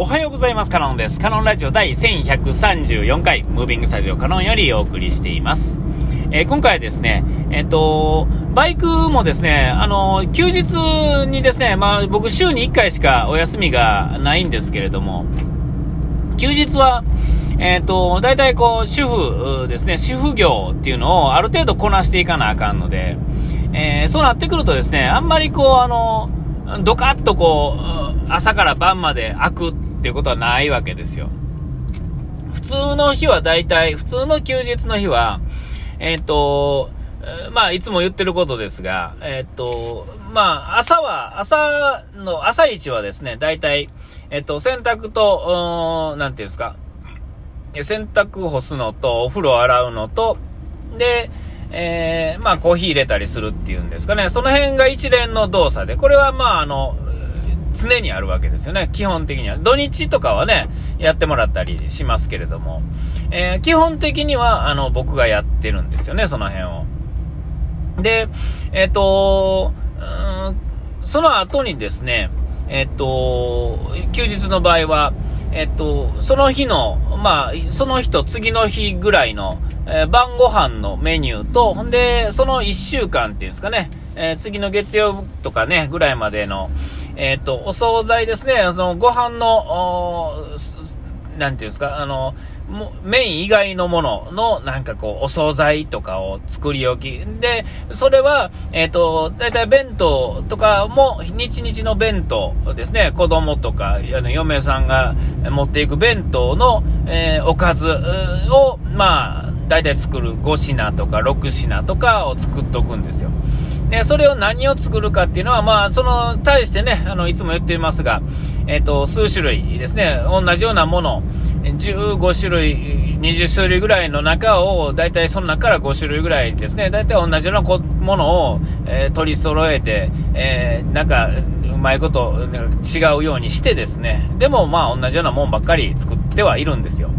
おはようございます。カノンです。カノンラジオ第1134回、ムービングスタジオカノンよりお送りしています。えー、今回はですね、えっ、ー、と、バイクもですね、あの、休日にですね、まあ僕週に1回しかお休みがないんですけれども、休日は、えっ、ー、と、大体こう、主婦ですね、主婦業っていうのをある程度こなしていかなあかんので、えそうなってくるとですね、あんまりこう、あの、ドカッとこう、朝から晩まで開くっていうことはないわけですよ。普通の日は大体、普通の休日の日は、えっ、ー、と、まあ、いつも言ってることですが、えっ、ー、と、まあ、朝は、朝の、朝一はですね、大体、えっ、ー、と、洗濯と、なんていうんですか、洗濯干すのと、お風呂洗うのと、で、えー、まあ、コーヒー入れたりするっていうんですかね、その辺が一連の動作で、これはまあ、あの、常にあるわけですよね。基本的には。土日とかはね、やってもらったりしますけれども、えー、基本的には、あの、僕がやってるんですよね、その辺を。で、えっ、ー、と、その後にですね、えっ、ー、と、休日の場合は、えっと、その日の、まあ、その日と次の日ぐらいの、えー、晩ご飯のメニューと、ほんで、その1週間っていうんですかね、えー、次の月曜とかね、ぐらいまでの、えっ、と、お惣菜ですね、あの、ご飯の、なんていうんですか、あの、メイン以外のものの、なんかこう、お惣菜とかを作り置き。で、それは、えっ、ー、と、だいたい弁当とかも、日々の弁当ですね、子供とか、あの、嫁さんが持っていく弁当の、えー、おかずを、まあ、だいたい作る5品とか6品とかを作っとくんですよ。で、それを何を作るかっていうのは、まあ、その、対してね、あの、いつも言っていますが、えっ、ー、と、数種類ですね、同じようなもの、15種類、20種類ぐらいの中を、大体その中から5種類ぐらいですね、大体同じようなものを、えー、取り揃えて、えー、なんか、うまいこと、違うようにしてですね、でもまあ、同じようなもんばっかり作ってはいるんですよ。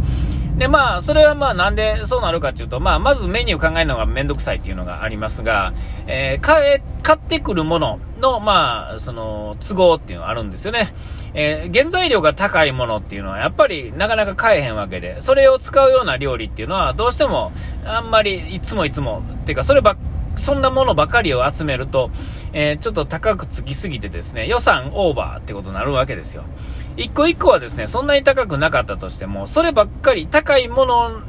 で、まあ、それはまあ、なんでそうなるかっていうと、まあ、まずメニュー考えるのがめんどくさいっていうのがありますが、えー、買買ってくるものの、まあ、その、都合っていうのがあるんですよね。えー、原材料が高いものっていうのは、やっぱりなかなか買えへんわけで、それを使うような料理っていうのは、どうしても、あんまりいつもいつも、っていうか、そればそんなものばかりを集めると、えー、ちょっと高くつきすぎてですね、予算オーバーってことになるわけですよ。一個一個はですね、そんなに高くなかったとしても、そればっかり、高いもの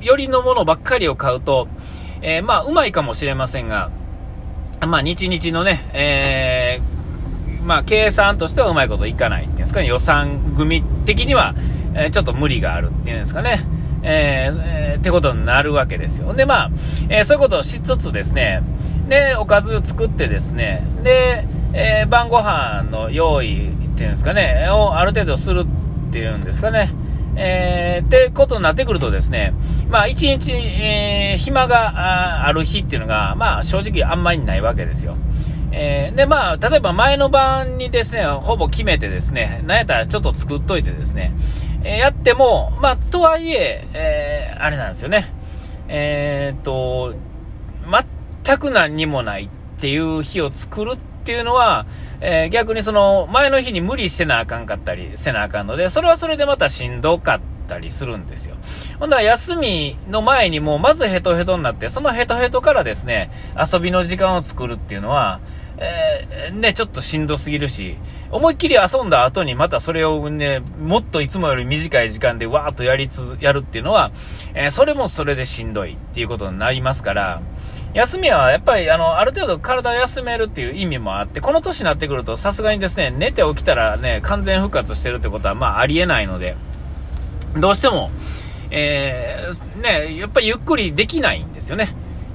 よりのものばっかりを買うと、えー、まあ、うまいかもしれませんが、まあ、日々のね、えー、まあ、計算としてはうまいこといかないっていうんですかね、予算組的には、えー、ちょっと無理があるっていうんですかね。えー、えー、ってことになるわけですよ。で、まあ、えー、そういうことをしつつですね、で、おかず作ってですね、で、えー、晩ご飯の用意っていうんですかね、をある程度するっていうんですかね、えー、ってことになってくるとですね、まあ、一日、えー、暇がある日っていうのが、まあ、正直あんまりないわけですよ。えー、で、まあ、例えば前の晩にですね、ほぼ決めてですね、なんやったらちょっと作っといてですね、えー、やっても、まあ、とはいえ、えー、あれなんですよね。えー、っと、全く何にもないっていう日を作るっていうのは、えー、逆にその、前の日に無理してなあかんかったり、せなあかんので、それはそれでまたしんどかったりするんですよ。ほんだら休みの前にもうまずヘトヘトになって、そのヘトヘトからですね、遊びの時間を作るっていうのは、えー、ね、ちょっとしんどすぎるし、思いっきり遊んだ後にまたそれをね、もっといつもより短い時間でわーっとやりつ、やるっていうのは、えー、それもそれでしんどいっていうことになりますから、休みはやっぱりあの、ある程度体を休めるっていう意味もあって、この年になってくるとさすがにですね、寝て起きたらね、完全復活してるってことはまあありえないので、どうしても、えー、ね、やっぱりゆっくりできないんですよね。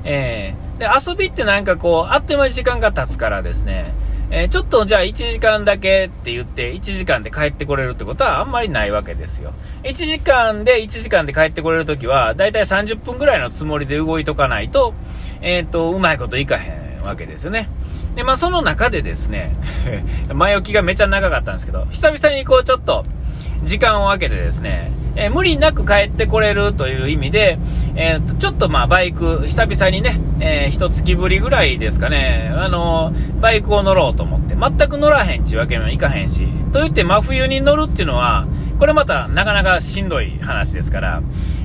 えー、で、遊びってなんかこう、あっという間に時間が経つからですね、えー、ちょっとじゃあ1時間だけって言って1時間で帰ってこれるってことはあんまりないわけですよ。1時間で1時間で帰ってこれるときはだいたい30分ぐらいのつもりで動いとかないと、えっ、ー、と、うまいこといかへんわけですよね。で、まあその中でですね、前置きがめちゃ長かったんですけど、久々にこうちょっと時間を空けてですね、えー、無理なく帰ってこれるという意味で、えー、ちょっとまあバイク、久々にね、えー、一月ぶりぐらいですかね、あのー、バイクを乗ろうと思って、全く乗らへんちゅうわけにはいかへんし、と言って真冬に乗るっていうのは、これまたなかなかしんどい話ですから、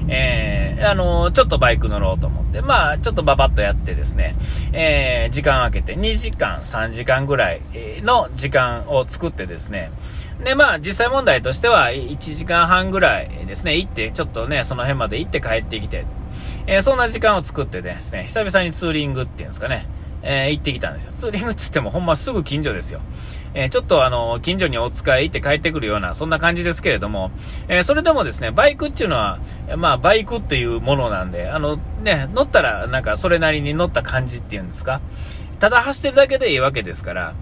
えー、あのちょっとバイク乗ろうと思って、まあ、ちょっとババッとやってですね、えー、時間空けて2時間、3時間ぐらいの時間を作ってですね、で、まあ、実際問題としては、1時間半ぐらいですね、行って、ちょっとね、その辺まで行って帰ってきて、えー、そんな時間を作ってですね、久々にツーリングっていうんですかね、えー、行ってきたんですよ。ツーリングっつってもほんますぐ近所ですよ。えー、ちょっとあの、近所にお使い行って帰ってくるような、そんな感じですけれども、えー、それでもですね、バイクっていうのは、まあ、バイクっていうものなんで、あの、ね、乗ったらなんかそれなりに乗った感じっていうんですか、ただ走ってるだけでいいわけですから、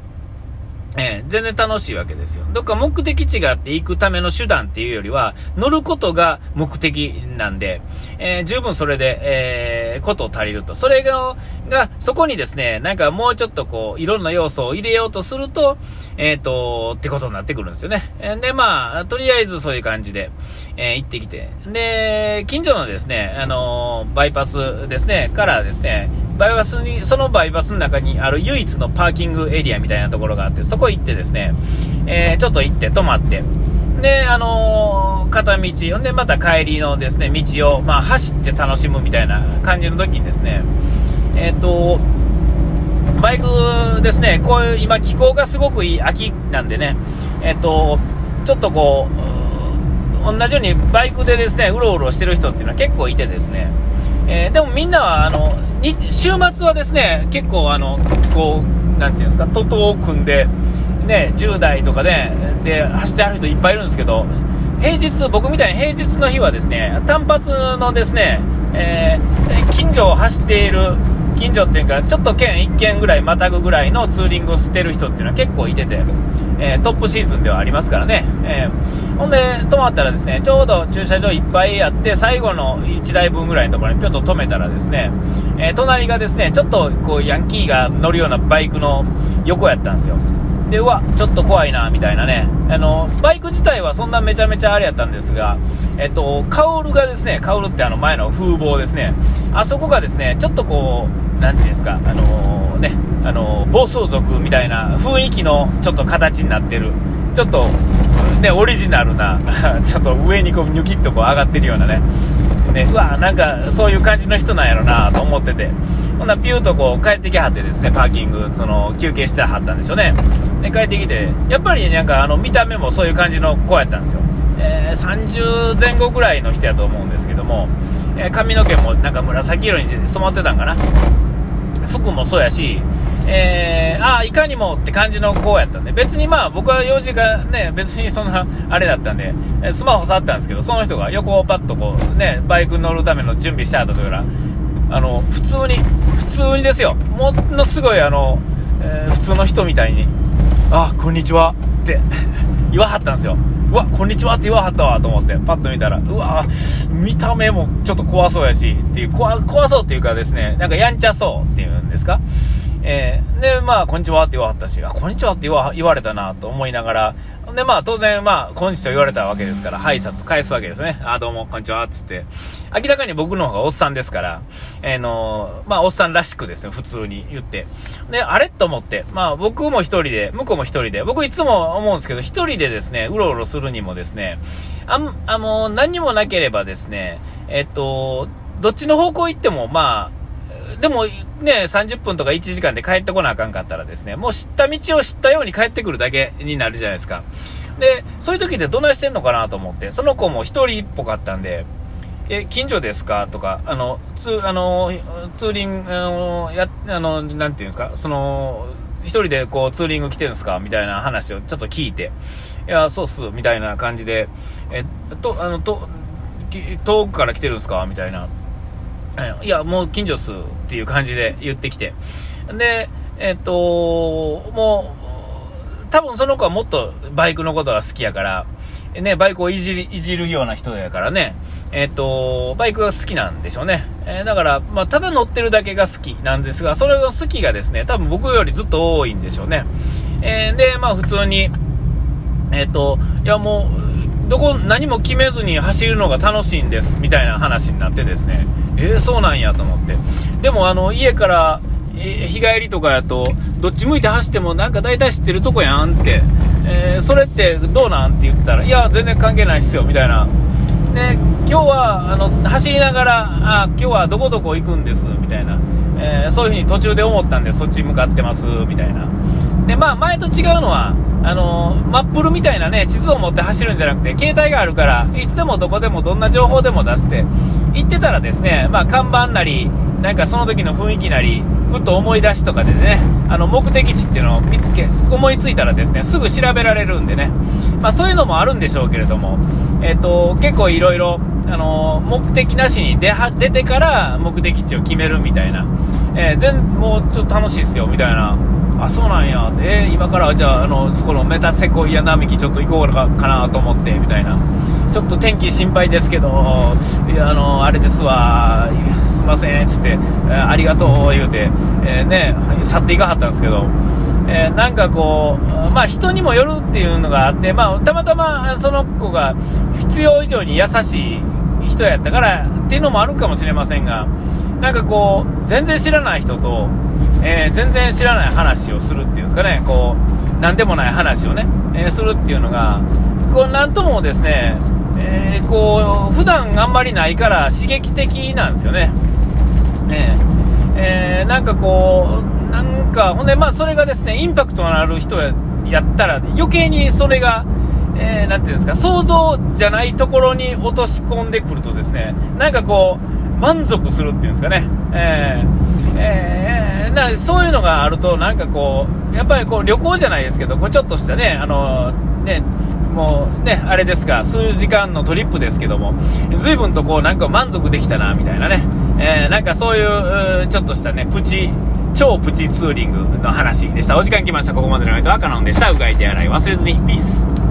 えー、全然楽しいわけですよ。どっか目的地があって行くための手段っていうよりは、乗ることが目的なんで、えー、十分それで、えー、ことを足りると。それが、が、そこにですね、なんかもうちょっとこう、いろんな要素を入れようとすると、えっ、ー、と、ってことになってくるんですよね。で、まあ、とりあえずそういう感じで、えー、行ってきて。で、近所のですね、あのバイパスですね、からですね、バイパスに、そのバイパスの中にある唯一のパーキングエリアみたいなところがあって、そこ行ってですね、えー、ちょっと行って泊まって、で、あのー、片道、んでまた帰りのですね、道を、まあ、走って楽しむみたいな感じの時にですね、えっ、ー、と、バイクですね、こういう、今気候がすごくいい秋なんでね、えっ、と、ちょっとこう、同じようにバイクでですね、うろうろしてる人っていうのは結構いてですね、えー、でもみんなはあの週末はですね結構あのこうなていうんですか徒党を組んで、ね、10代とかでで走ってある人いっぱいいるんですけど平日僕みたいに平日の日はですね単発のですね、えー、近所を走っている近所っていうかちょっと県1軒ぐらいまたぐぐらいのツーリングをしてる人っていうのは結構いてて、えー、トップシーズンではありますからね、えー、ほんで止まったらですねちょうど駐車場いっぱいあって最後の1台分ぐらいのところにぴょんと止めたらですね、えー、隣がですねちょっとこうヤンキーが乗るようなバイクの横やったんですよ。で、うわ、ちょっと怖いな、みたいなね。あの、バイク自体はそんなめちゃめちゃあれやったんですが、えっと、カウルがですね、カウルってあの前の風貌ですね。あそこがですね、ちょっとこう、なんていうんですか、あのー、ね、あのー、暴走族みたいな雰囲気のちょっと形になってる。ちょっと、ね、オリジナルな、ちょっと上にこう、ニョキッとこう上がってるようなね。ね、うわ、なんかそういう感じの人なんやろなと思ってて。ほんなピューとこう帰ってきはってですね、パーキング、その休憩してはったんでしょうね。で、帰ってきて、やっぱりなんかあの見た目もそういう感じの子やったんですよ。えー、30前後ぐらいの人やと思うんですけども、えー、髪の毛もなんか紫色に染まってたんかな。服もそうやし、えー、ああ、いかにもって感じの子やったんで、別にまあ僕は用事がね、別にそんなあれだったんで、スマホ触ったんですけど、その人が横をパッとこうね、バイク乗るための準備してあったというら、あの、普通に、普通にですよ、ものすごいあの、えー、普通の人みたいに、あ、こんにちはって 言わはったんですよ。うわ、こんにちはって言わはったわと思って、パッと見たら、うわ、見た目もちょっと怖そうやし、っていう、怖怖そうっていうかですね、なんかやんちゃそうっていうんですか？えー、で、まあ、こんにちはって言わはったし、あ、こんにちはって言わ言われたなと思いながら、で、まあ、当然、まあ、こんにちは言われたわけですから、挨拶返すわけですね。あ、どうも、こんにちは、つって。明らかに僕の方がおっさんですから、えー、のまあ、おっさんらしくですね、普通に言って。で、あれと思って、まあ、僕も一人で、向こうも一人で、僕いつも思うんですけど、一人でですね、うろうろするにもですね、あんあの、何もなければですね、えっと、どっちの方向行っても、まあ、でもね、30分とか1時間で帰ってこなあかんかったらですね、もう知った道を知ったように帰ってくるだけになるじゃないですか。で、そういう時ってどないしてんのかなと思って、その子も一人っぽかったんで、え、近所ですか？とか、あの、ツあの、ツーリング、あの、や、あの、なんていうんですか、その、一人でこうツーリング来てるんですか？みたいな話をちょっと聞いて、いや、そうっす、みたいな感じで、え、と、あの、と、遠くから来てるんですか？みたいな。いや、もう近所っす。っていう感じで言ってきて。で、えっと、もう、多分その子はもっとバイクのことが好きやから、ね、バイクをいじり、いじるような人やからね、えっと、バイクが好きなんでしょうね。えー、だから、まあ、ただ乗ってるだけが好きなんですが、それの好きがですね、多分僕よりずっと多いんでしょうね。えー、で、まあ、普通に、えっと、いやもう、どこ、何も決めずに走るのが楽しいんです、みたいな話になってですね、えー、そうなんやと思って。でも、あの、家から、日帰りとかやと、どっち向いて走ってもなんか大体知ってるとこやんって、えー、それってどうなんって言ったら、いや、全然関係ないっすよ、みたいな。で、今日は、あの、走りながら、あ、今日はどこどこ行くんです、みたいな。えー、そういう風に途中で思ったんで、そっち向かってます、みたいな。で、まあ、前と違うのは、あのマップルみたいなね、地図を持って走るんじゃなくて、携帯があるから、いつでもどこでもどんな情報でも出して、行ってたらですね、まあ、看板なり、なんかその時の雰囲気なり、ふと思い出しとかでね、あの目的地っていうのを見つけ、思いついたらですね、すぐ調べられるんでね、まあ、そういうのもあるんでしょうけれども、えっ、ー、と、結構いろいろ、あの目的なしに出は出てから目的地を決めるみたいな、えー、全もうちょっと楽しいっすよみたいな。あそうなんや。えー、今からじゃああのそこのメタセコイア並木ちょっと行こうかなと思ってみたいな。ちょっと天気心配ですけどいやあのあれですわ。すいませんっつって、えー、ありがとう言うて、えー、ね去っていかはったんですけど。えー、なんかこう、まあ人にもよるっていうのがあって、まあたまたまその子が必要以上に優しい人やったからっていうのもあるかもしれませんが、なんかこう、全然知らない人と、えー、全然知らない話をするっていうんですかね、こう、なんでもない話をね、えー、するっていうのが、こう、なんともですね、えー、こう、普段あんまりないから刺激的なんですよね。ねえー、なんかこう、なんか、ほんで、まあ、それがですね、インパクトのある人やったら、余計にそれが、えー、なんていうんですか、想像じゃないところに落とし込んでくるとですね、なんかこう、満足するっていうんですかね、えー、えー、なそういうのがあると、なんかこう、やっぱりこう旅行じゃないですけど、こうちょっとしたね、あのね、もうね、あれですが、数時間のトリップですけども、随分とこう、なんか満足できたな、みたいなね、えー、なんかそういう、ちょっとしたね、プチ、超プチツーリングの話でした。お時間来ました。ここまでの相手はカノンでした。うがい手洗い忘れずに。ピース。